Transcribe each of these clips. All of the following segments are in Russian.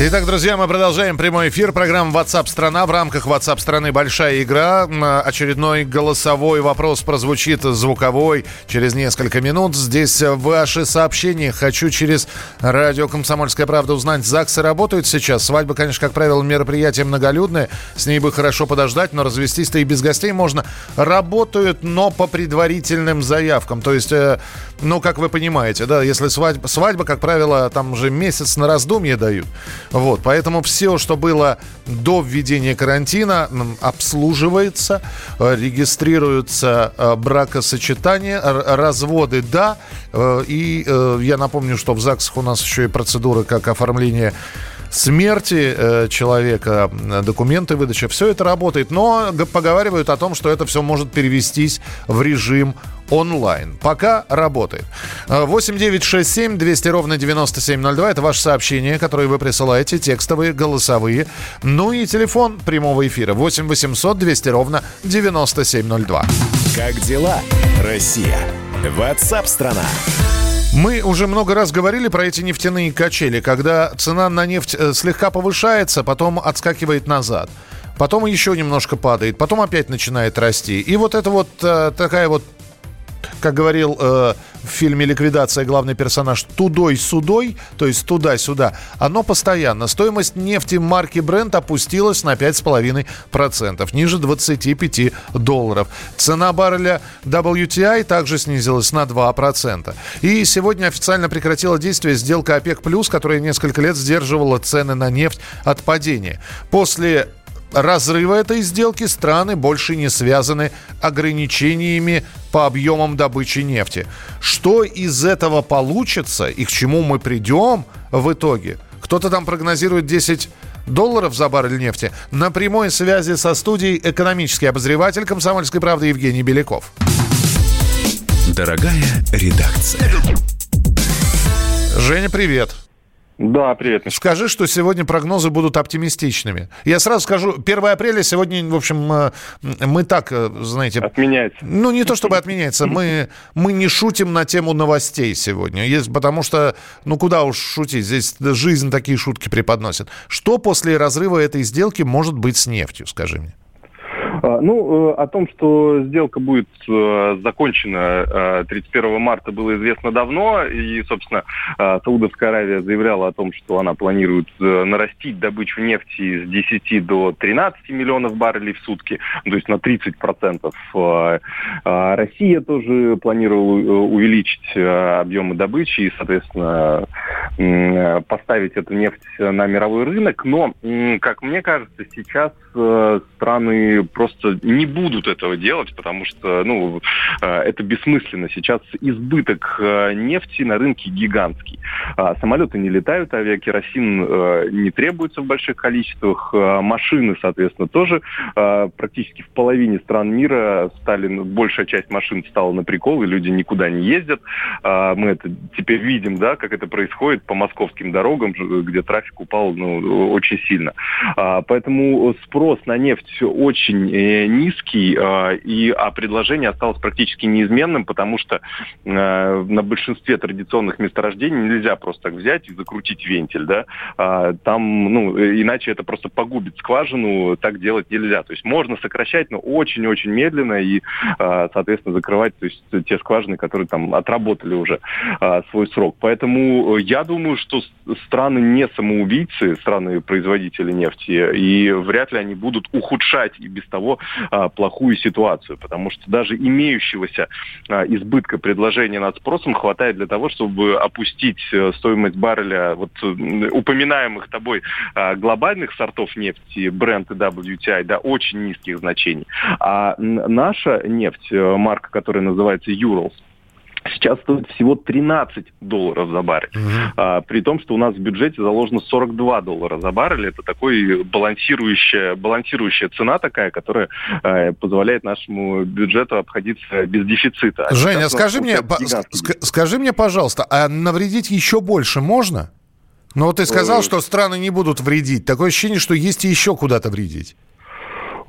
Итак, друзья, мы продолжаем прямой эфир. Программа WhatsApp страна В рамках WhatsApp страны большая игра. Очередной голосовой вопрос прозвучит звуковой через несколько минут. Здесь ваши сообщения. Хочу через радио «Комсомольская правда» узнать, ЗАГСы работают сейчас. Свадьба, конечно, как правило, мероприятие многолюдное. С ней бы хорошо подождать, но развестись-то и без гостей можно. Работают, но по предварительным заявкам. То есть, э, ну, как вы понимаете, да, если свадьба, свадьба как правило, там уже месяц на раздумье дают. Вот, поэтому все, что было до введения карантина, обслуживается, э, регистрируются э, бракосочетания, разводы, да. Э, и я напомню, что в ЗАГСах у нас еще и процедура как оформление смерти э, человека, документы выдача, все это работает. Но поговаривают о том, что это все может перевестись в режим онлайн. Пока работает. 8 9 6 7 200 ровно 9702. Это ваше сообщение, которое вы присылаете, текстовые, голосовые. Ну и телефон прямого эфира 8 800 200 ровно 9702. Как дела, Россия? Ватсап-страна! Мы уже много раз говорили про эти нефтяные качели, когда цена на нефть э, слегка повышается, потом отскакивает назад. Потом еще немножко падает, потом опять начинает расти. И вот это вот э, такая вот как говорил э, в фильме «Ликвидация» главный персонаж, тудой-судой, то есть туда-сюда, оно постоянно. Стоимость нефти марки Brent опустилась на 5,5%, ниже 25 долларов. Цена барреля WTI также снизилась на 2%. И сегодня официально прекратила действие сделка ОПЕК+, которая несколько лет сдерживала цены на нефть от падения. После разрыва этой сделки страны больше не связаны ограничениями по объемам добычи нефти. Что из этого получится и к чему мы придем в итоге? Кто-то там прогнозирует 10 долларов за баррель нефти. На прямой связи со студией экономический обозреватель «Комсомольской правды» Евгений Беляков. Дорогая редакция. Женя, привет. Да, привет. Скажи, что сегодня прогнозы будут оптимистичными. Я сразу скажу, 1 апреля сегодня, в общем, э, мы так, э, знаете... Отменяется. Ну, не то чтобы отменяется, мы, мы не шутим на тему новостей сегодня, есть, потому что, ну, куда уж шутить, здесь жизнь такие шутки преподносит. Что после разрыва этой сделки может быть с нефтью, скажи мне? А, ну, э, о том, что сделка будет э, закончена 31 э, марта, было известно давно. И, собственно, Саудовская Аравия заявляла о том, что она планирует нарастить добычу нефти с 10 до 13 миллионов баррелей в сутки, то есть на 30 процентов. Россия тоже планировала увеличить объемы добычи и, соответственно, поставить эту нефть на мировой рынок. Но, как мне кажется, сейчас страны просто не будут этого делать, потому что ну, э, это бессмысленно. Сейчас избыток э, нефти на рынке гигантский. А самолеты не летают, авиакеросин э, не требуется в больших количествах. Машины, соответственно, тоже практически в половине стран мира стали, большая часть машин стала на прикол, и люди никуда не ездят. Мы это теперь видим, да, как это происходит по московским дорогам, где трафик упал ну, очень сильно. Поэтому спрос на нефть очень низкий, э, и, а предложение осталось практически неизменным, потому что э, на большинстве традиционных месторождений нельзя просто так взять и закрутить вентиль, да, а, там, ну, иначе это просто погубит скважину, так делать нельзя. То есть можно сокращать, но очень-очень медленно и, соответственно, закрывать то есть, те скважины, которые там отработали уже свой срок. Поэтому я думаю, что страны не самоубийцы, страны-производители нефти, и вряд ли они будут ухудшать и без того того а, плохую ситуацию, потому что даже имеющегося а, избытка предложения над спросом хватает для того, чтобы опустить э, стоимость барреля вот упоминаемых тобой а, глобальных сортов нефти, бренд и WTI, до очень низких значений. А наша нефть, э, марка, которая называется Urals, сейчас стоит всего 13 долларов за баррель. Uh-huh. А, при том, что у нас в бюджете заложено 42 доллара за баррель. Это такой балансирующая, балансирующая цена такая, которая а, позволяет нашему бюджету обходиться без дефицита. А Женя, скажи мне, ск- скажи мне, пожалуйста, а навредить еще больше можно? Ну вот ты сказал, что страны не будут вредить. Такое ощущение, что есть и еще куда-то вредить.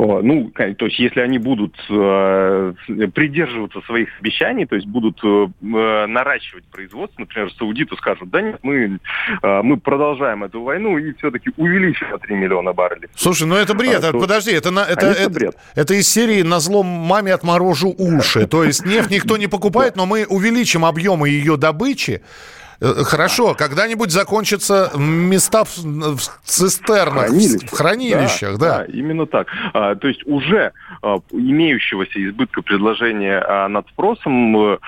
Ну, то есть, если они будут э, придерживаться своих обещаний, то есть будут э, наращивать производство, например, саудиты скажут, да нет, мы, э, мы продолжаем эту войну и все-таки увеличим на 3 миллиона баррелей. Слушай, ну это бред, а, то... подожди, это, на, это, это, бред. это из серии «На злом маме отморожу уши». То есть нефть никто не покупает, но мы увеличим объемы ее добычи, Э, хорошо, когда-нибудь закончатся места в, в цистернах, Хранилище. в хранилищах, да, да. да. именно так. А, то есть уже а, имеющегося избытка предложения а, над спросом а,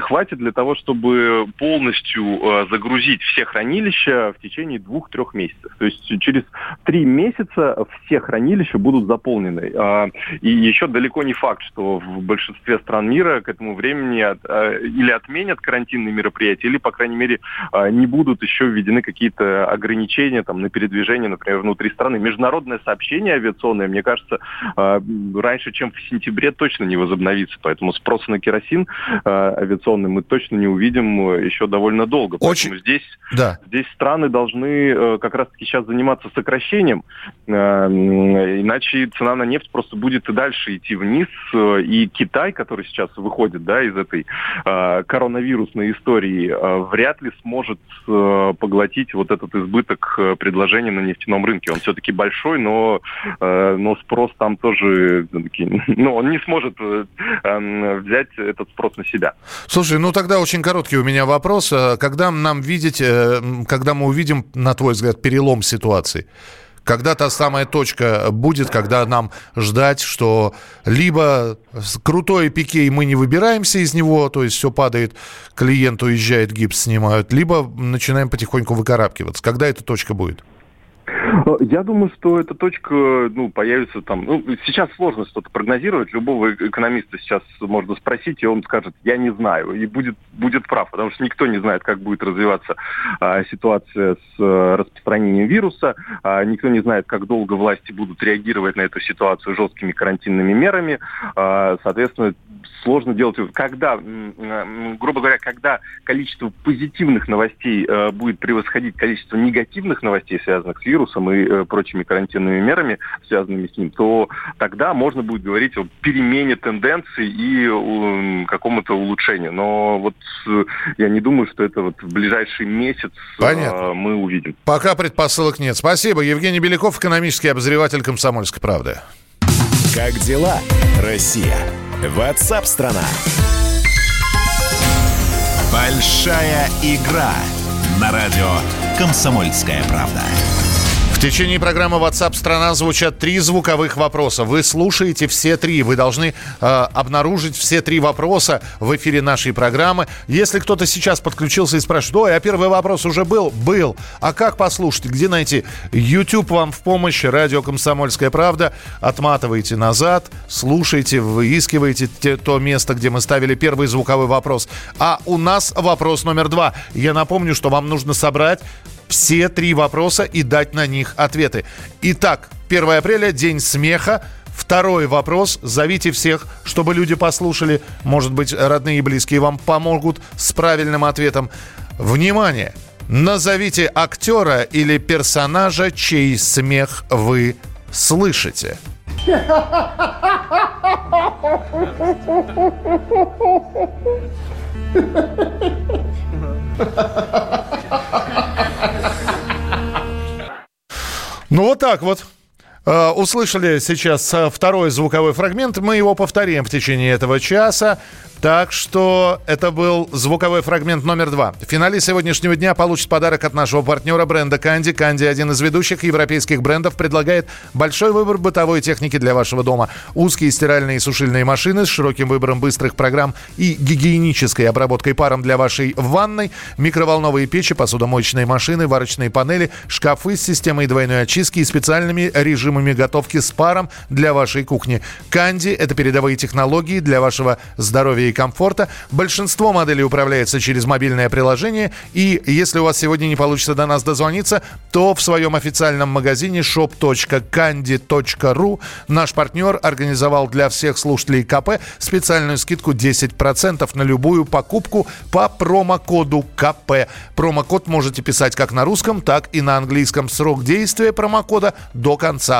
хватит для того, чтобы полностью а, загрузить все хранилища в течение двух-трех месяцев. То есть через три месяца все хранилища будут заполнены. А, и еще далеко не факт, что в большинстве стран мира к этому времени от, а, или отменят карантинные мероприятия, или, по крайней мере, мере, а, не будут еще введены какие-то ограничения там, на передвижение, например, внутри страны. Международное сообщение авиационное, мне кажется, а, раньше, чем в сентябре, точно не возобновится. Поэтому спрос на керосин а, авиационный мы точно не увидим еще довольно долго. Очень... Поэтому здесь, да. здесь страны должны как раз-таки сейчас заниматься сокращением, иначе цена на нефть просто будет и дальше идти вниз. И Китай, который сейчас выходит да, из этой коронавирусной истории, вряд ли сможет э, поглотить вот этот избыток э, предложений на нефтяном рынке. Он все-таки большой, но, э, но спрос там тоже, ну, он не сможет эм, взять этот спрос на себя. Слушай, ну тогда очень короткий у меня вопрос. Когда нам видеть, когда мы увидим, на твой взгляд, перелом ситуации? Когда та самая точка будет, когда нам ждать, что либо крутой пике, и мы не выбираемся из него, то есть все падает, клиент уезжает, гипс снимают, либо начинаем потихоньку выкарабкиваться. Когда эта точка будет? Э, я думаю, что эта точка ну, появится там. Ну, сейчас сложно что-то прогнозировать. Любого экономиста сейчас можно спросить, и он скажет, я не знаю, и будет, будет прав, потому что никто не знает, как будет развиваться а, ситуация с а, распространением вируса, а, никто не знает, как долго власти будут реагировать на эту ситуацию жесткими карантинными мерами. А, соответственно, сложно делать. Когда, грубо говоря, когда количество позитивных новостей а, будет превосходить количество негативных новостей, связанных с вирусом, вирусом и э, прочими карантинными мерами, связанными с ним, то тогда можно будет говорить о перемене тенденций и э, какому-то улучшению. Но вот э, я не думаю, что это вот в ближайший месяц э, Понятно. мы увидим. Пока предпосылок нет. Спасибо. Евгений Беляков, экономический обозреватель «Комсомольской правды». Как дела, Россия? Ватсап-страна! Большая игра на радио «Комсомольская правда». В течение программы WhatsApp страна звучат три звуковых вопроса. Вы слушаете все три. Вы должны э, обнаружить все три вопроса в эфире нашей программы. Если кто-то сейчас подключился и спрашивает, ой, а первый вопрос уже был? Был. А как послушать? Где найти? YouTube вам в помощь, радио «Комсомольская правда». Отматывайте назад, слушайте, выискивайте те, то место, где мы ставили первый звуковой вопрос. А у нас вопрос номер два. Я напомню, что вам нужно собрать все три вопроса и дать на них ответы. Итак, 1 апреля, день смеха. Второй вопрос. Зовите всех, чтобы люди послушали. Может быть, родные и близкие вам помогут с правильным ответом. Внимание! Назовите актера или персонажа, чей смех вы слышите. Ну вот так вот. Э, услышали сейчас э, второй звуковой фрагмент. Мы его повторим в течение этого часа. Так что это был звуковой фрагмент номер два. В финале сегодняшнего дня получит подарок от нашего партнера бренда Канди. Канди, один из ведущих европейских брендов, предлагает большой выбор бытовой техники для вашего дома. Узкие стиральные и сушильные машины с широким выбором быстрых программ и гигиенической обработкой паром для вашей ванной, микроволновые печи, посудомоечные машины, варочные панели, шкафы с системой двойной очистки и специальными режимами готовки с паром для вашей кухни. Канди – это передовые технологии для вашего здоровья и комфорта. Большинство моделей управляется через мобильное приложение. И если у вас сегодня не получится до нас дозвониться, то в своем официальном магазине shop.candy.ru наш партнер организовал для всех слушателей КП специальную скидку 10% на любую покупку по промокоду КП. Промокод можете писать как на русском, так и на английском. Срок действия промокода до конца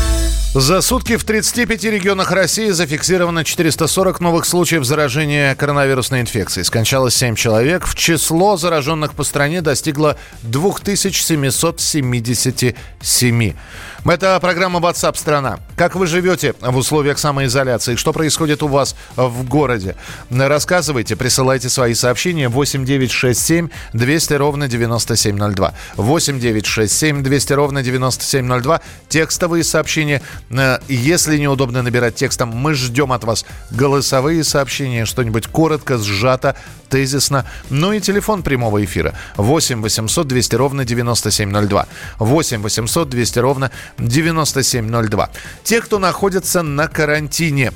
За сутки в 35 регионах России зафиксировано 440 новых случаев заражения коронавирусной инфекцией. Скончалось 7 человек. В число зараженных по стране достигло 2777. Это программа WhatsApp страна. Как вы живете в условиях самоизоляции? Что происходит у вас в городе? Рассказывайте, присылайте свои сообщения 8967 200 ровно 9702. 8967 200 ровно 9702. Текстовые сообщения. Э, если неудобно набирать текстом, мы ждем от вас голосовые сообщения, что-нибудь коротко, сжато, тезисно. Ну и телефон прямого эфира 8 800 200 ровно 9702. 8 800 200 ровно 9702. Те, кто находится на карантине,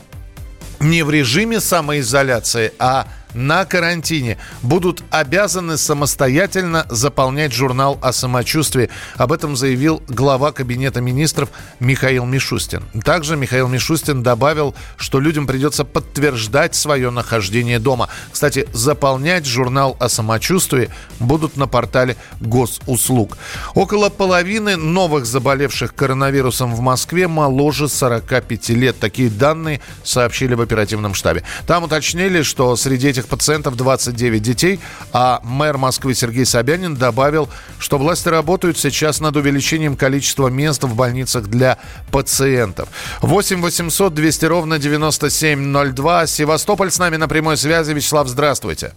не в режиме самоизоляции, а на карантине будут обязаны самостоятельно заполнять журнал о самочувствии. Об этом заявил глава Кабинета министров Михаил Мишустин. Также Михаил Мишустин добавил, что людям придется подтверждать свое нахождение дома. Кстати, заполнять журнал о самочувствии будут на портале госуслуг. Около половины новых заболевших коронавирусом в Москве моложе 45 лет. Такие данные сообщили в оперативном штабе. Там уточнили, что среди этих этих пациентов 29 детей, а мэр Москвы Сергей Собянин добавил, что власти работают сейчас над увеличением количества мест в больницах для пациентов. 8 800 200 ровно 9702. Севастополь с нами на прямой связи. Вячеслав, здравствуйте.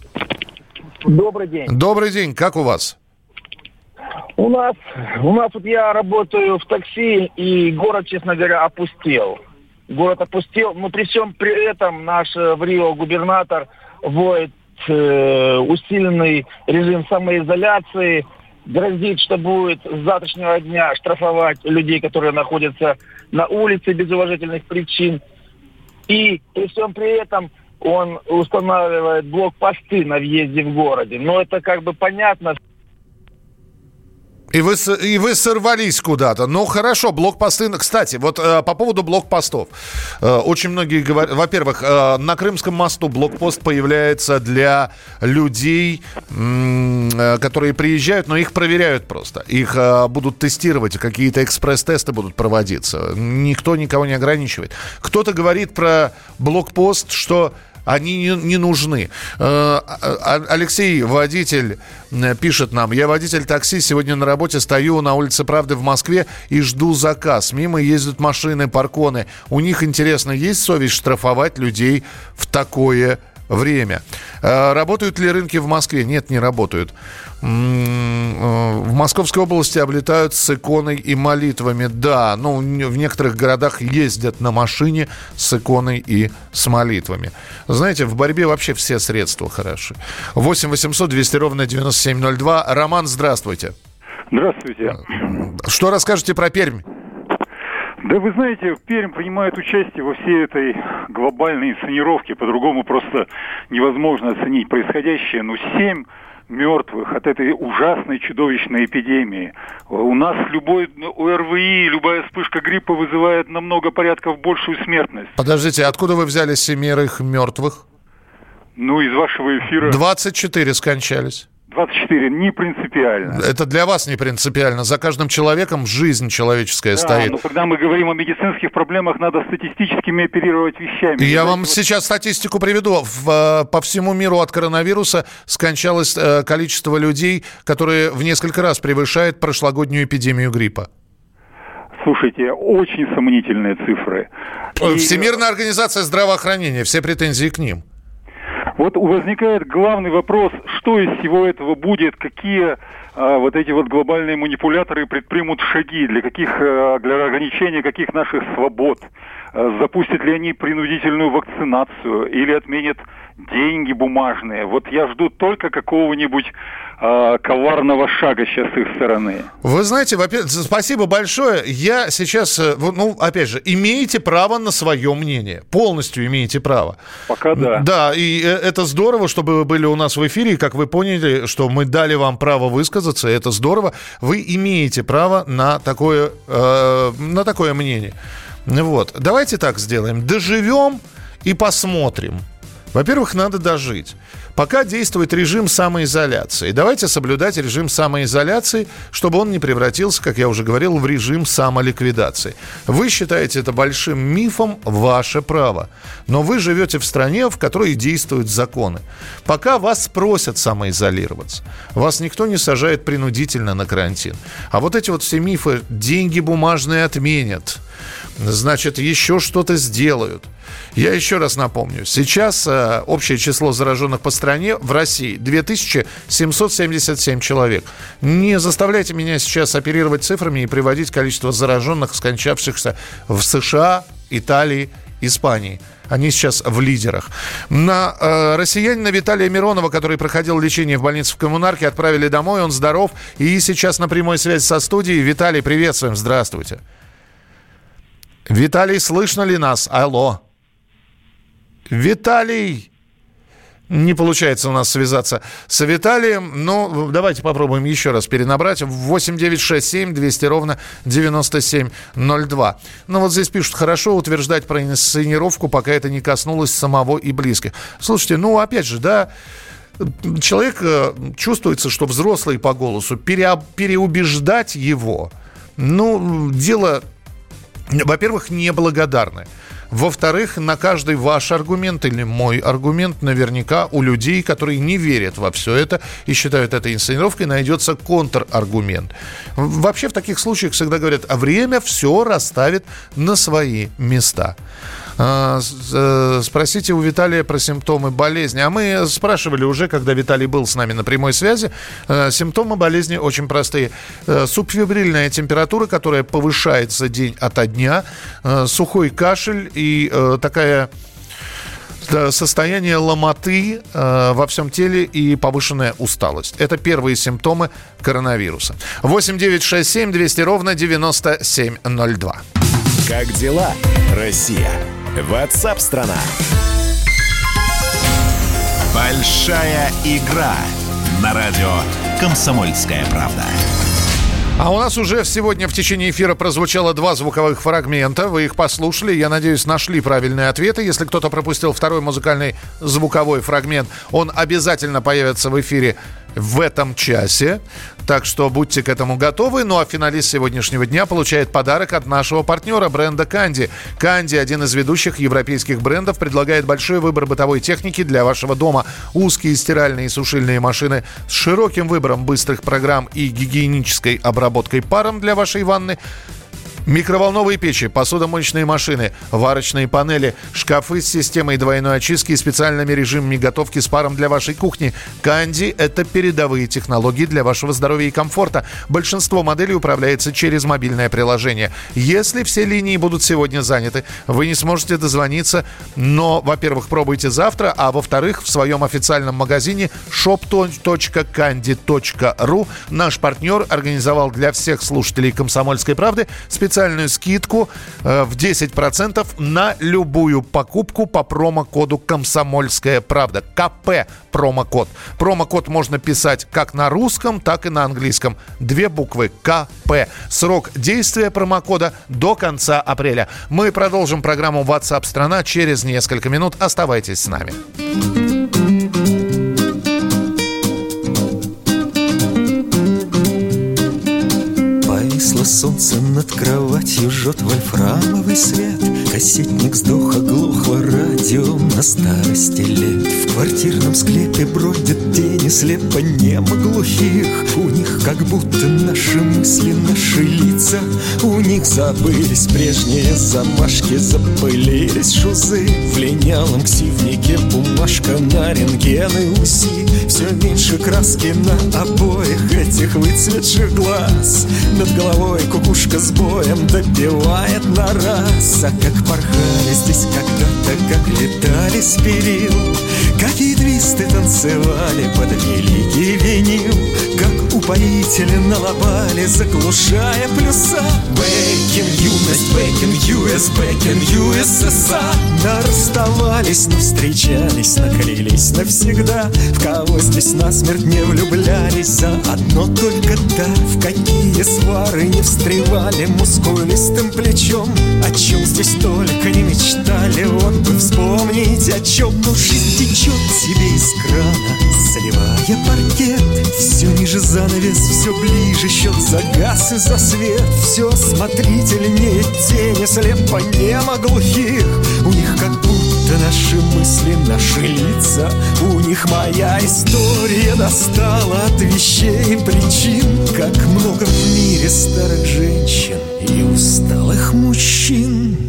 Добрый день. Добрый день. Как у вас? У нас, у нас вот я работаю в такси, и город, честно говоря, опустел. Город опустел, но при всем при этом наш э, в Рио губернатор вводит э, усиленный режим самоизоляции, грозит, что будет с завтрашнего дня штрафовать людей, которые находятся на улице без уважительных причин. И при всем при этом он устанавливает блокпосты на въезде в городе. Но это как бы понятно, и вы, и вы сорвались куда-то. Ну, хорошо, блокпосты... Кстати, вот э, по поводу блокпостов. Э, очень многие говорят... Во-первых, э, на Крымском мосту блокпост появляется для людей, э, которые приезжают, но их проверяют просто. Их э, будут тестировать, какие-то экспресс-тесты будут проводиться. Никто никого не ограничивает. Кто-то говорит про блокпост, что они не, не нужны. Э, а, а, Алексей, водитель, пишет нам. Я водитель такси, сегодня на работе стою на улице Правды в Москве и жду заказ. Мимо ездят машины, парконы. У них, интересно, есть совесть штрафовать людей в такое время. Э, работают ли рынки в Москве? Нет, не работают. Э, в Московской области облетают с иконой и молитвами. Да, ну, в некоторых городах ездят на машине с иконой и с молитвами. Знаете, в борьбе вообще все средства хороши. 8 800 200 ровно 9702. Роман, здравствуйте. Здравствуйте. Что расскажете про Пермь? Да вы знаете, Пермь принимает участие во всей этой глобальной инсценировке. По-другому просто невозможно оценить происходящее. Ну, семь мертвых от этой ужасной чудовищной эпидемии. У нас любой ОРВИ, любая вспышка гриппа вызывает намного порядков большую смертность. Подождите, откуда вы взяли семерых мертвых? Ну, из вашего эфира. 24 скончались. 24 не принципиально. Это для вас не принципиально. За каждым человеком жизнь человеческая да, стоит. но когда мы говорим о медицинских проблемах, надо статистическими оперировать вещами. Я вам вот... сейчас статистику приведу. В, э, по всему миру от коронавируса скончалось э, количество людей, которые в несколько раз превышает прошлогоднюю эпидемию гриппа. Слушайте, очень сомнительные цифры. Э, Всемирная организация здравоохранения, все претензии к ним. Вот возникает главный вопрос, что из всего этого будет, какие вот эти вот глобальные манипуляторы предпримут шаги, для каких, э, для ограничения каких наших свобод, э, запустят ли они принудительную вакцинацию или отменят деньги бумажные. Вот я жду только какого-нибудь э, коварного шага сейчас с их стороны. Вы знаете, спасибо большое. Я сейчас, ну, опять же, имеете право на свое мнение. Полностью имеете право. Пока да. Да, и это здорово, чтобы вы были у нас в эфире. И как вы поняли, что мы дали вам право высказаться, это здорово. Вы имеете право на такое, э, на такое мнение. Вот. Давайте так сделаем. Доживем и посмотрим. Во-первых, надо дожить. Пока действует режим самоизоляции. Давайте соблюдать режим самоизоляции, чтобы он не превратился, как я уже говорил, в режим самоликвидации. Вы считаете это большим мифом, ваше право. Но вы живете в стране, в которой действуют законы. Пока вас просят самоизолироваться, вас никто не сажает принудительно на карантин. А вот эти вот все мифы, деньги бумажные отменят, значит, еще что-то сделают – я еще раз напомню. Сейчас э, общее число зараженных по стране в России 2777 человек. Не заставляйте меня сейчас оперировать цифрами и приводить количество зараженных, скончавшихся в США, Италии, Испании. Они сейчас в лидерах. На э, россиянина Виталия Миронова, который проходил лечение в больнице в Коммунарке, отправили домой. Он здоров. И сейчас на прямой связи со студией. Виталий, приветствуем. Здравствуйте. Виталий, слышно ли нас? Алло. Виталий! Не получается у нас связаться с Виталием. Ну, давайте попробуем еще раз перенабрать. 8 9 6 7 200 ровно 9702. Ну, вот здесь пишут, хорошо утверждать про инсценировку, пока это не коснулось самого и близких. Слушайте, ну, опять же, да, человек э, чувствуется, что взрослый по голосу. Пере, переубеждать его, ну, дело, во-первых, неблагодарное. Во-вторых, на каждый ваш аргумент или мой аргумент наверняка у людей, которые не верят во все это и считают это инсценировкой, найдется контраргумент. Вообще в таких случаях всегда говорят, а время все расставит на свои места. А, э, спросите у Виталия про симптомы болезни. А мы спрашивали уже, когда Виталий был с нами на прямой связи. Э, симптомы болезни очень простые. Э, субфибрильная температура, которая повышается день ото дня, сухой кашель и такая состояние ломоты э, во всем теле и повышенная усталость. Это первые симптомы коронавируса. 8 9 6 7 200 ровно 9702. Как дела, Россия? Ватсап-страна! Большая игра на радио «Комсомольская правда». А у нас уже сегодня в течение эфира прозвучало два звуковых фрагмента. Вы их послушали. Я надеюсь, нашли правильные ответы. Если кто-то пропустил второй музыкальный звуковой фрагмент, он обязательно появится в эфире в этом часе. Так что будьте к этому готовы. Ну а финалист сегодняшнего дня получает подарок от нашего партнера бренда Канди. Канди, один из ведущих европейских брендов, предлагает большой выбор бытовой техники для вашего дома. Узкие стиральные и сушильные машины с широким выбором быстрых программ и гигиенической обработкой паром для вашей ванны – Микроволновые печи, посудомоечные машины, варочные панели, шкафы с системой двойной очистки и специальными режимами готовки с паром для вашей кухни. Канди – это передовые технологии для вашего здоровья и комфорта. Большинство моделей управляется через мобильное приложение. Если все линии будут сегодня заняты, вы не сможете дозвониться, но, во-первых, пробуйте завтра, а во-вторых, в своем официальном магазине shop.candy.ru наш партнер организовал для всех слушателей «Комсомольской правды» специальный специальную скидку э, в 10% на любую покупку по промокоду «Комсомольская правда». КП промокод. Промокод можно писать как на русском, так и на английском. Две буквы КП. Срок действия промокода до конца апреля. Мы продолжим программу WhatsApp страна через несколько минут. Оставайтесь с нами. Солнце над кроватью, жжет вольфрамовый свет. Кассетник сдох, оглохло радио на старости лет. В квартирном склепе бродят тени слепо немо глухих. У них как будто наши мысли, наши лица. У них забылись прежние замашки Запылились шузы. В линялом ксивнике бумажка на рентген и УСИ Все меньше краски на обоих этих выцветших глаз. Над головой кукушка с боем добивает на раз. А как порхали здесь когда-то, как летали с перил Какие твисты танцевали под великий винил Как упоительно лобали, заглушая плюса. Бэкин юность, бэкин US, бэкин USSR Нарасставались, но встречались, наклялись навсегда. В кого здесь насмерть не влюблялись За одно только да, в какие свары не встревали Мускулистым плечом, о чем здесь только не мечтали Вот бы вспомнить, о чем, но жизнь течет себе из крана Заливая паркет, все ниже занавес, все ближе Счет за газ и за свет, все смотрительнее Тени слепо немо глухих. У них как будто наши мысли, наши лица. У них моя история достала от вещей и причин. Как много в мире старых женщин и усталых мужчин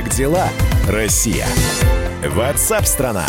Как дела, Россия? Ватсап-страна!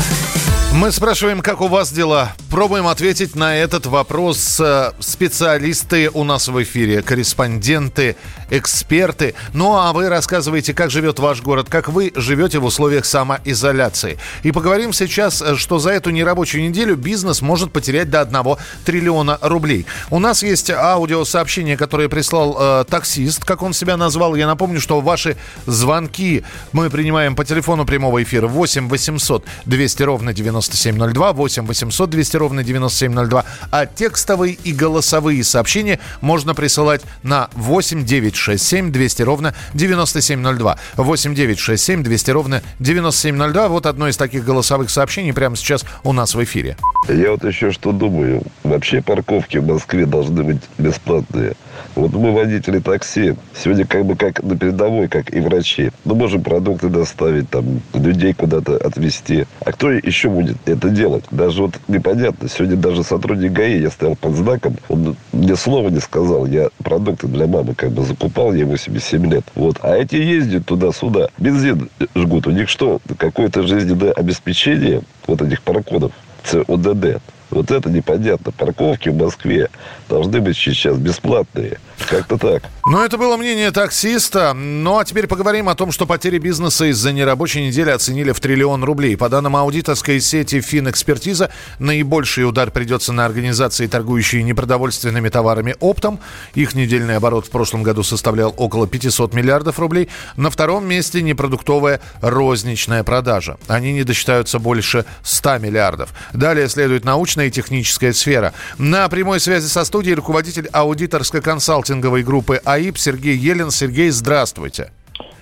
Мы спрашиваем, как у вас дела. Пробуем ответить на этот вопрос э, специалисты у нас в эфире, корреспонденты, эксперты. Ну а вы рассказываете, как живет ваш город, как вы живете в условиях самоизоляции. И поговорим сейчас, э, что за эту нерабочую неделю бизнес может потерять до 1 триллиона рублей. У нас есть аудиосообщение, которое прислал э, таксист, как он себя назвал. Я напомню, что ваши звонки мы принимаем по телефону прямого эфира 8 800 200 ровно 9702, 8 800 200 ровно 9702. А текстовые и голосовые сообщения можно присылать на 8 967 200 ровно 9702. 8 967 200 ровно 9702. Вот одно из таких голосовых сообщений прямо сейчас у нас в эфире. Я вот еще что думаю. Вообще парковки в Москве должны быть бесплатные. Вот мы водители такси. Сегодня как бы как на передовой, как и врачи. Мы можем продукты доставить, там, людей куда-то отвезти. А кто еще будет это делать? Даже вот непонятно. Сегодня даже сотрудник ГАИ, я стоял под знаком, он мне слова не сказал. Я продукты для мамы как бы закупал, ей 87 лет. Вот. А эти ездят туда-сюда. Бензин жгут. У них что? Какое-то жизненное обеспечение вот этих паркодов. ЦОДД. Вот это непонятно. Парковки в Москве должны быть сейчас бесплатные. Как-то так. Ну, это было мнение таксиста. Ну, а теперь поговорим о том, что потери бизнеса из-за нерабочей недели оценили в триллион рублей. По данным аудиторской сети «Финэкспертиза», наибольший удар придется на организации, торгующие непродовольственными товарами оптом. Их недельный оборот в прошлом году составлял около 500 миллиардов рублей. На втором месте непродуктовая розничная продажа. Они не досчитаются больше 100 миллиардов. Далее следует научная и техническая сфера. На прямой связи со студией руководитель аудиторской консалтинговой группы АИП Сергей Елен. Сергей, здравствуйте.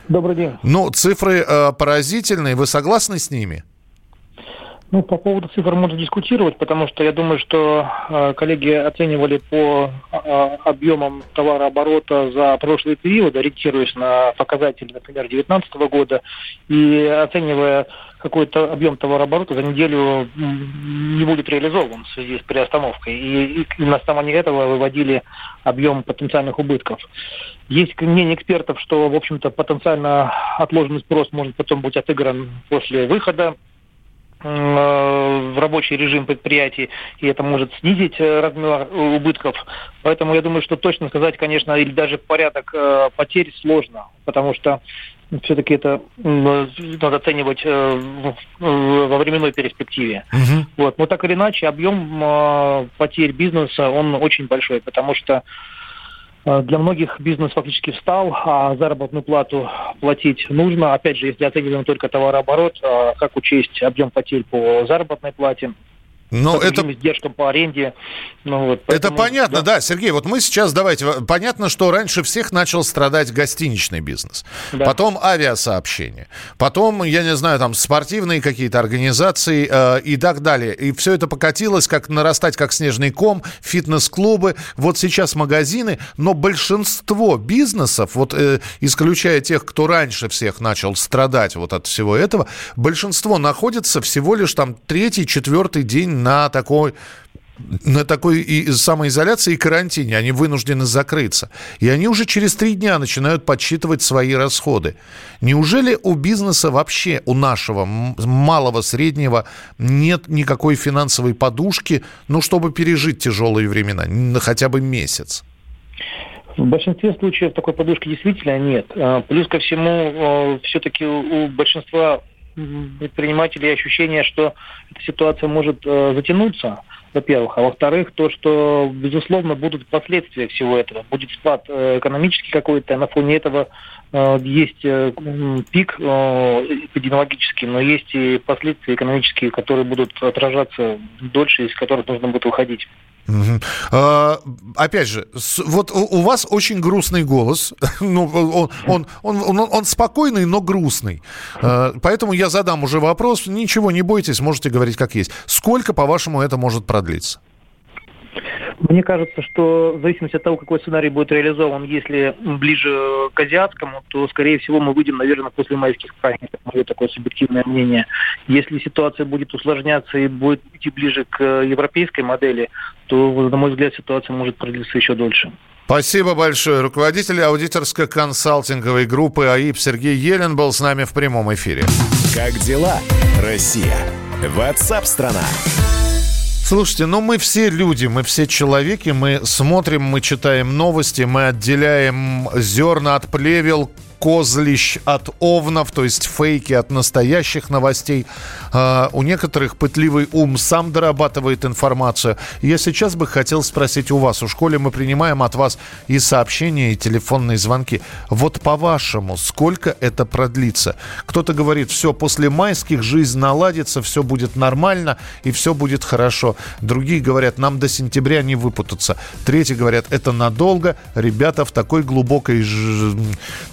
Добрый день. Ну, цифры э, поразительные. Вы согласны с ними? Ну, по поводу цифр можно дискутировать, потому что я думаю, что э, коллеги оценивали по э, объемам товарооборота за прошлый период, ориентируясь на показатели, например, 2019 года, и оценивая какой-то объем товарооборота за неделю не будет реализован в связи с приостановкой. И, и на основании этого выводили объем потенциальных убытков. Есть мнение экспертов, что, в общем-то, потенциально отложенный спрос может потом быть отыгран после выхода Э, в рабочий режим предприятий, и это может снизить э, размер убытков. Поэтому я думаю, что точно сказать, конечно, или даже порядок э, потерь сложно, потому что все-таки это надо оценивать во временной перспективе. Угу. Вот. Но так или иначе, объем потерь бизнеса, он очень большой, потому что Э, для многих бизнес фактически встал, а заработную плату платить нужно. Опять же, если оцениваем только товарооборот, э, как учесть объем потерь по заработной плате, но ну, это... издержкам по аренде. Ну, вот, поэтому, это понятно, да. да, Сергей. Вот мы сейчас, давайте, понятно, что раньше всех начал страдать гостиничный бизнес, да. потом авиасообщение, потом, я не знаю, там спортивные какие-то организации э, и так далее. И все это покатилось, как нарастать, как снежный ком, фитнес-клубы, вот сейчас магазины, но большинство бизнесов, вот э, исключая тех, кто раньше всех начал страдать вот от всего этого, большинство находится всего лишь там третий, четвертый день на такой на такой и самоизоляции и карантине. Они вынуждены закрыться. И они уже через три дня начинают подсчитывать свои расходы. Неужели у бизнеса вообще, у нашего малого, среднего, нет никакой финансовой подушки, ну, чтобы пережить тяжелые времена, на хотя бы месяц? В большинстве случаев такой подушки действительно нет. А, плюс ко всему, все-таки у большинства предпринимателей ощущение, что эта ситуация может э, затянуться, во-первых. А во-вторых, то, что, безусловно, будут последствия всего этого. Будет спад э, экономический какой-то, на фоне этого э, есть э, пик э, эпидемиологический, но есть и последствия экономические, которые будут отражаться дольше, из которых нужно будет выходить. Угу. А, опять же, вот у, у вас очень грустный голос. ну, он, он, он, он, он спокойный, но грустный. А, поэтому я задам уже вопрос. Ничего, не бойтесь, можете говорить как есть. Сколько, по-вашему, это может продлиться? Мне кажется, что в зависимости от того, какой сценарий будет реализован, если ближе к азиатскому, то, скорее всего, мы выйдем, наверное, после майских праздников. Мое такое субъективное мнение. Если ситуация будет усложняться и будет идти ближе к европейской модели, то, на мой взгляд, ситуация может продлиться еще дольше. Спасибо большое. Руководитель аудиторско-консалтинговой группы АИП Сергей Елен был с нами в прямом эфире. Как дела, Россия? Ватсап-страна! Слушайте, ну мы все люди, мы все человеки, мы смотрим, мы читаем новости, мы отделяем зерна от плевел, козлищ от овнов, то есть фейки от настоящих новостей. А, у некоторых пытливый ум сам дорабатывает информацию. Я сейчас бы хотел спросить у вас. У школе мы принимаем от вас и сообщения, и телефонные звонки. Вот по-вашему, сколько это продлится? Кто-то говорит, все, после майских жизнь наладится, все будет нормально и все будет хорошо. Другие говорят, нам до сентября не выпутаться. Третьи говорят, это надолго. Ребята в такой глубокой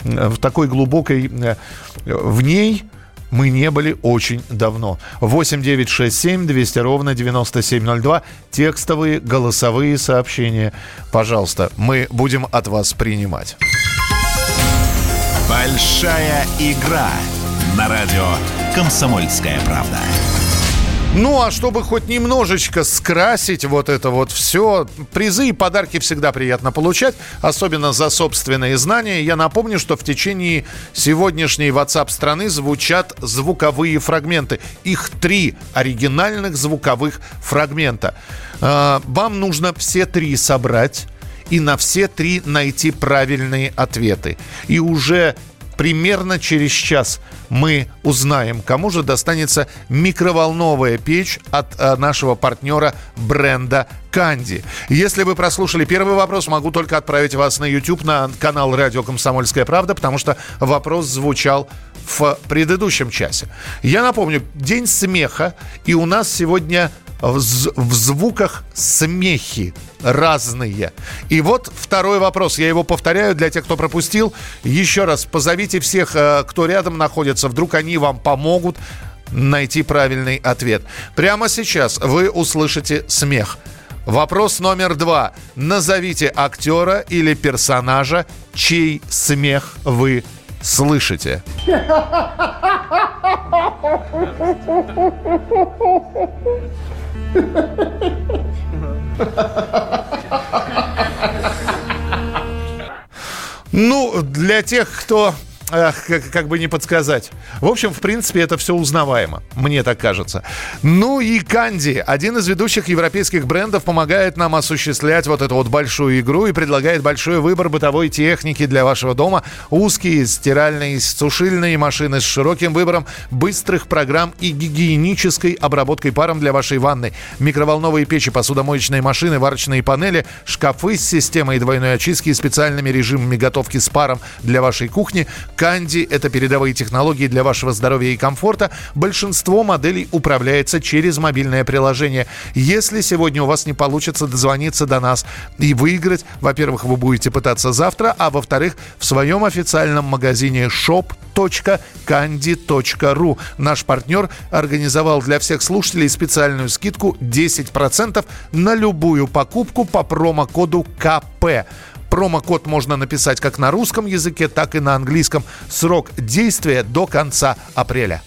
в такой глубокой... Э, в ней мы не были очень давно. 8 9 6 7 200 ровно 9702. Текстовые, голосовые сообщения. Пожалуйста, мы будем от вас принимать. Большая игра на радио «Комсомольская правда». Ну, а чтобы хоть немножечко скрасить вот это вот все, призы и подарки всегда приятно получать, особенно за собственные знания. Я напомню, что в течение сегодняшней WhatsApp страны звучат звуковые фрагменты. Их три оригинальных звуковых фрагмента. А, вам нужно все три собрать и на все три найти правильные ответы. И уже примерно через час мы узнаем, кому же достанется микроволновая печь от э, нашего партнера бренда Канди. Если вы прослушали первый вопрос, могу только отправить вас на YouTube, на канал «Радио Комсомольская правда», потому что вопрос звучал в предыдущем часе. Я напомню, день смеха, и у нас сегодня в, в звуках смехи разные. И вот второй вопрос. Я его повторяю для тех, кто пропустил. Еще раз позовите всех, э, кто рядом находится. Вдруг они вам помогут. найти правильный ответ. Прямо сейчас вы услышите смех. Вопрос номер два. Назовите актера или персонажа, чей смех вы слышите. Ну, для тех, кто Ах, как, как бы не подсказать. В общем, в принципе, это все узнаваемо. Мне так кажется. Ну и Канди, один из ведущих европейских брендов, помогает нам осуществлять вот эту вот большую игру и предлагает большой выбор бытовой техники для вашего дома. Узкие стиральные, сушильные машины с широким выбором быстрых программ и гигиенической обработкой паром для вашей ванны. Микроволновые печи, посудомоечные машины, варочные панели, шкафы с системой двойной очистки и специальными режимами готовки с паром для вашей кухни – Канди – это передовые технологии для вашего здоровья и комфорта. Большинство моделей управляется через мобильное приложение. Если сегодня у вас не получится дозвониться до нас и выиграть, во-первых, вы будете пытаться завтра, а во-вторых, в своем официальном магазине shop.candy.ru наш партнер организовал для всех слушателей специальную скидку 10% на любую покупку по промокоду КП. Промокод можно написать как на русском языке, так и на английском. Срок действия до конца апреля.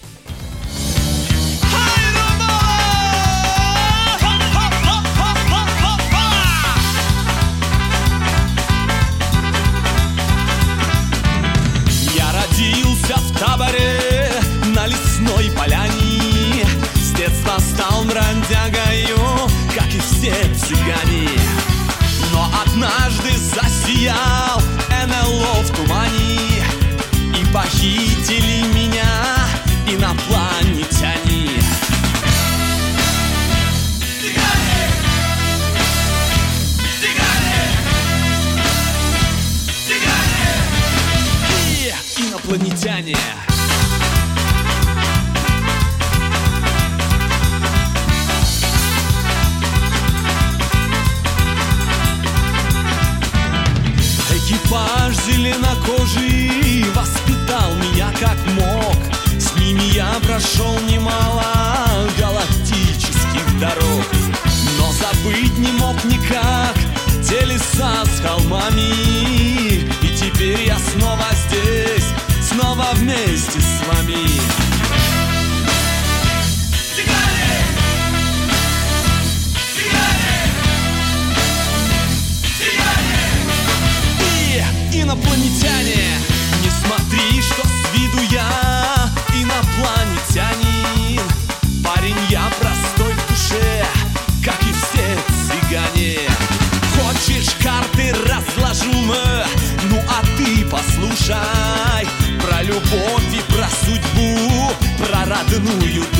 Послушай Про любовь и про судьбу Про родную душу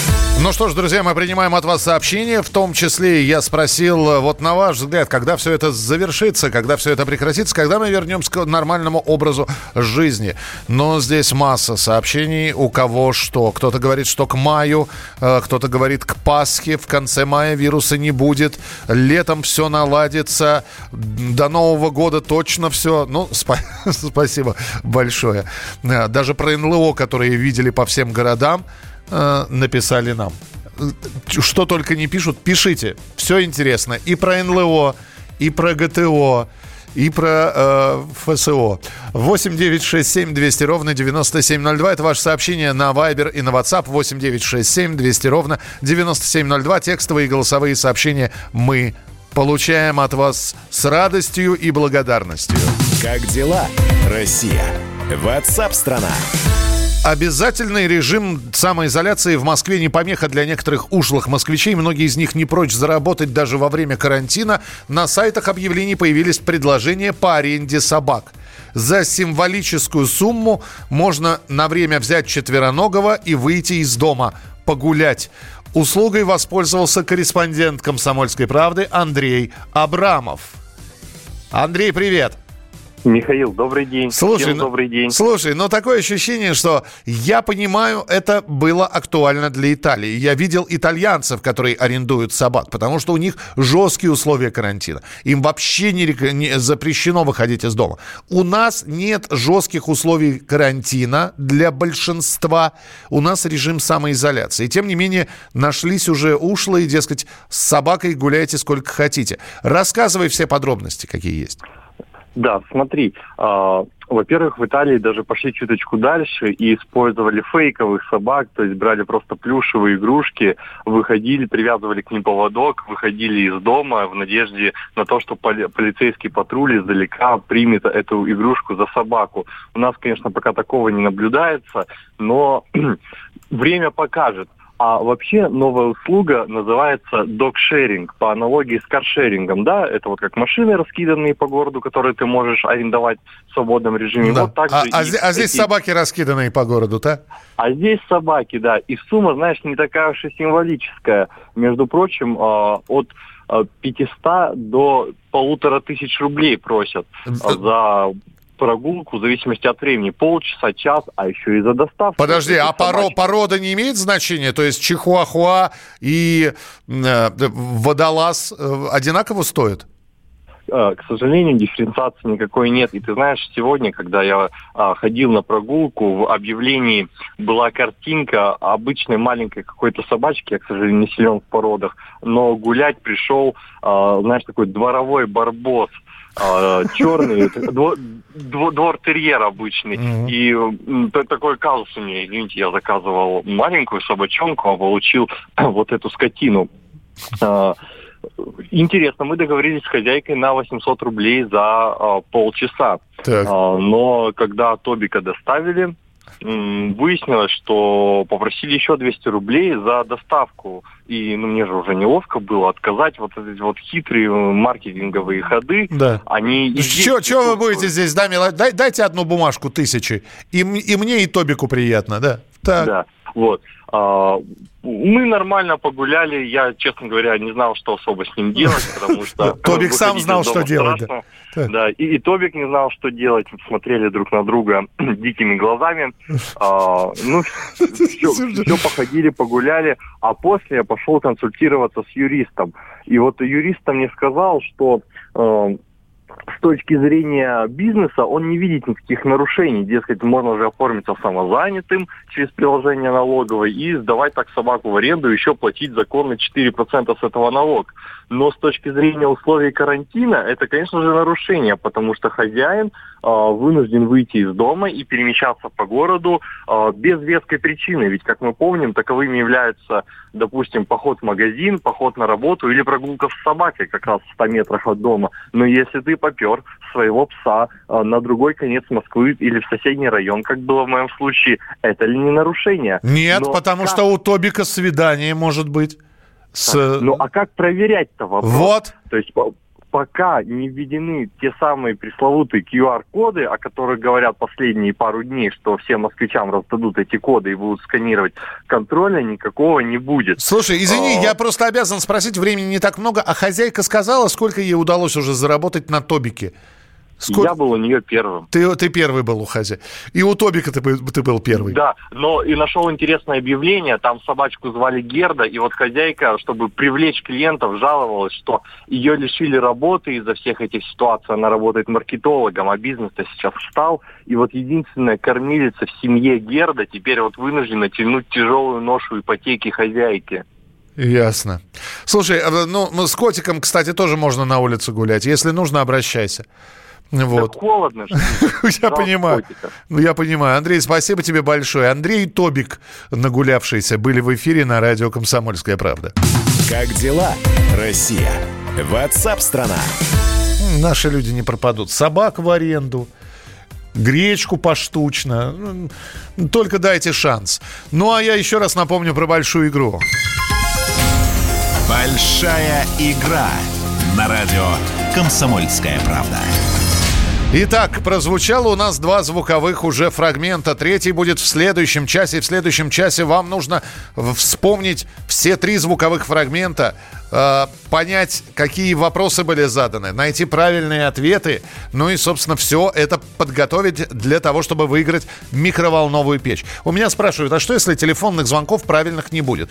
Ну что ж, друзья, мы принимаем от вас сообщения. В том числе я спросил, вот на ваш взгляд, когда все это завершится, когда все это прекратится, когда мы вернемся к нормальному образу жизни. Но здесь масса сообщений, у кого что. Кто-то говорит, что к маю, э, кто-то говорит к Пасхе, в конце мая вируса не будет, летом все наладится, до Нового года точно все. Ну, спа- спасибо большое. Э, Даже про НЛО, которые видели по всем городам, э, написали нам. Что только не пишут, пишите. Все интересно. И про НЛО, и про ГТО, и про э, ФСО. 8 9 6 7 200 ровно 9702. Это ваше сообщение на Viber и на WhatsApp. 8 9 6 7 200 ровно 9702. Текстовые и голосовые сообщения мы получаем от вас с радостью и благодарностью. Как дела, Россия? Ватсап-страна! Обязательный режим самоизоляции в Москве не помеха для некоторых ушлых москвичей. Многие из них не прочь заработать даже во время карантина. На сайтах объявлений появились предложения по аренде собак. За символическую сумму можно на время взять четвероногого и выйти из дома, погулять. Услугой воспользовался корреспондент «Комсомольской правды» Андрей Абрамов. Андрей, привет! Михаил, добрый день. Слушай, Всем ну, добрый день. Слушай, но такое ощущение, что я понимаю, это было актуально для Италии. Я видел итальянцев, которые арендуют собак, потому что у них жесткие условия карантина. Им вообще не, рек- не запрещено выходить из дома. У нас нет жестких условий карантина для большинства. У нас режим самоизоляции. И тем не менее нашлись уже ушлые, дескать, с собакой гуляйте сколько хотите. Рассказывай все подробности, какие есть. Да, смотри, а, во-первых, в Италии даже пошли чуточку дальше и использовали фейковых собак, то есть брали просто плюшевые игрушки, выходили, привязывали к ним поводок, выходили из дома в надежде на то, что поли- полицейский патруль издалека примет эту игрушку за собаку. У нас, конечно, пока такого не наблюдается, но время покажет. А вообще новая услуга называется док-шеринг, по аналогии с каршерингом, да? Это вот как машины раскиданные по городу, которые ты можешь арендовать в свободном режиме. Да. Вот так а, же а и а здесь эти- собаки раскиданные по городу, да? а здесь собаки, да. И сумма, знаешь, не такая уж и символическая. Между прочим, а, от а, 500 до полутора тысяч рублей просят а, за прогулку в зависимости от времени. Полчаса, час, а еще и за доставку. Подожди, а поро- порода не имеет значения? То есть чихуахуа и э, водолаз э, одинаково стоят? Э, К сожалению, дифференциации никакой нет. И ты знаешь, сегодня, когда я а, ходил на прогулку, в объявлении была картинка обычной маленькой какой-то собачки, я, к сожалению, не силен в породах, но гулять пришел, а, знаешь, такой дворовой барбос, черный, дво- дво- двор-терьер обычный. И такой казус у меня, извините, я заказывал маленькую собачонку, а получил вот эту скотину. А, Интересно, мы договорились с хозяйкой на 800 рублей за а, полчаса. Так. А, но когда Тобика доставили, выяснилось, что попросили еще 200 рублей за доставку. И ну, мне же уже неловко было отказать. Вот эти вот хитрые э, маркетинговые ходы, Да. они... и здесь Что вы будете здесь, да, Дай- дайте одну бумажку тысячи. И, и мне, и Тобику приятно, да? Так. Да, вот. А, мы нормально погуляли. Я, честно говоря, не знал, что особо с ним делать, потому что... Тобик сам знал, что делать, да. и Тобик не знал, что делать. Смотрели друг на друга дикими глазами. А, ну, все, походили, погуляли. А после я пошел консультироваться с юристом. И вот юрист мне сказал, что э, с точки зрения бизнеса он не видит никаких нарушений. Дескать, можно же оформиться самозанятым через приложение налоговой и сдавать так собаку в аренду, еще платить законно 4% с этого налог. Но с точки зрения условий карантина, это, конечно же, нарушение, потому что хозяин э, вынужден выйти из дома и перемещаться по городу э, без веской причины. Ведь, как мы помним, таковыми являются, допустим, поход в магазин, поход на работу или прогулка с собакой как раз в 100 метрах от дома. Но если ты попер своего пса э, на другой конец Москвы или в соседний район, как было в моем случае, это ли не нарушение? Нет, Но потому как- что у Тобика свидание может быть. С... Ну а как проверять-то вопрос? Вот. То есть по- пока не введены те самые пресловутые QR-коды, о которых говорят последние пару дней, что всем москвичам раздадут эти коды и будут сканировать, контроля никакого не будет. Слушай, извини, А, я просто обязан спросить, времени не так много, а хозяйка сказала, сколько ей удалось уже заработать на Тобике? Я был у нее первым. Ты, ты первый был у хозяйки. И у Тобика ты, был- ты был первый. Да, но и нашел интересное объявление, там собачку звали Герда, и вот хозяйка, чтобы привлечь клиентов, жаловалась, что ее лишили работы из-за всех этих ситуаций, она работает маркетологом, а бизнес-то сейчас встал, и вот единственная кормилица в семье Герда теперь вот вынуждена тянуть тяжелую ношу ипотеки хозяйки. Ясно. Слушай, а, ну, ну, с котиком, кстати, тоже можно на улице гулять. Если нужно, обращайся. Вот. Холодно, что ли? Я понимаю. Ну, я понимаю. Андрей, спасибо тебе большое. Андрей и Тобик, нагулявшиеся, были в эфире на радио «Комсомольская правда». Как дела, Россия? Ватсап-страна! Наши люди не пропадут. Собак в аренду, гречку поштучно. Только дайте шанс. Ну, а я еще раз напомню про большую игру. Большая игра на радио «Комсомольская правда». Итак, прозвучало у нас два звуковых уже фрагмента. Третий будет в следующем часе. В следующем часе вам нужно вспомнить все три звуковых фрагмента, э, понять, какие вопросы были заданы, найти правильные ответы, ну и, собственно, все это подготовить для того, чтобы выиграть микроволновую печь. У меня спрашивают, а что, если телефонных звонков правильных не будет?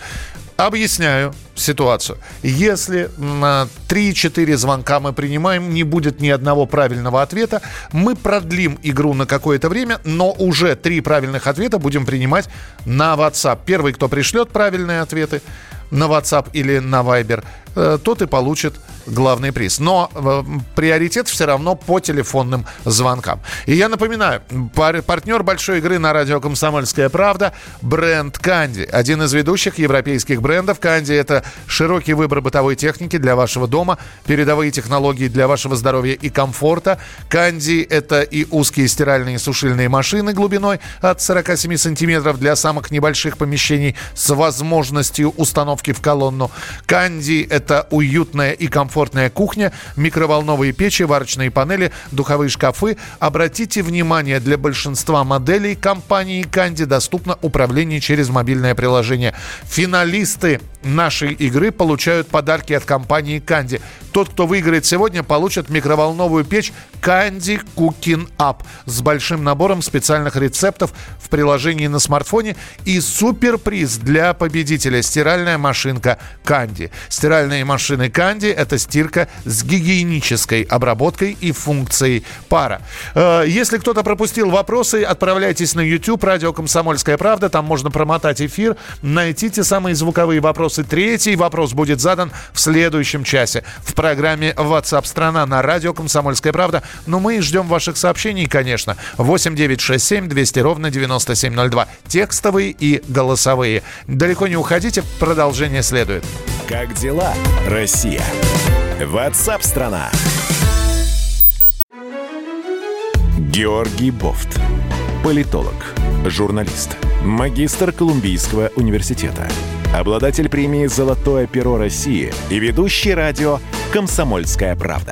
Объясняю ситуацию. Если на 3-4 звонка мы принимаем, не будет ни одного правильного ответа, мы продлим игру на какое-то время, но уже три правильных ответа будем принимать на WhatsApp. Первый, кто пришлет правильные ответы на WhatsApp или на Viber, э, тот и получит главный приз. Но э, приоритет все равно по телефонным звонкам. И я напоминаю, пар- партнер большой игры на радио «Комсомольская правда» бренд «Канди». Один из ведущих европейских брендов. «Канди» — это широкий выбор бытовой техники для вашего дома, передовые технологии для вашего здоровья и комфорта. «Канди» — это и узкие стиральные и сушильные машины глубиной от 47 сантиметров для самых небольших помещений с возможностью установки в колонну. «Канди» — это уютная и комфортная кухня, микроволновые печи, варочные панели, духовые шкафы. Обратите внимание, для большинства моделей компании «Канди» доступно управление через мобильное приложение. Финалисты нашей игры получают подарки от компании «Канди». Тот, кто выиграет сегодня, получит микроволновую печь «Канди Cooking Up» с большим набором специальных рецептов в приложении на смартфоне и суперприз для победителя – стиральная машинка «Канди». Стиральные машины «Канди» – это стирка с гигиенической обработкой и функцией пара. Э, Если кто-то пропустил вопросы, отправляйтесь на YouTube, радио «Комсомольская правда», там можно промотать эфир, найти те самые звуковые вопросы. Третий вопрос будет задан в следующем часе в программе WhatsApp страна на радио «Комсомольская правда». Но мы ждем ваших сообщений, конечно. 8 9 6 7 200 ровно 9702. Текстовые и голосовые. Далеко не уходите, продолжение следует. Как дела, Россия? Ватсап-страна! Георгий Бофт. Политолог, журналист, магистр Колумбийского университета, обладатель премии «Золотое перо России» и ведущий радио «Комсомольская правда».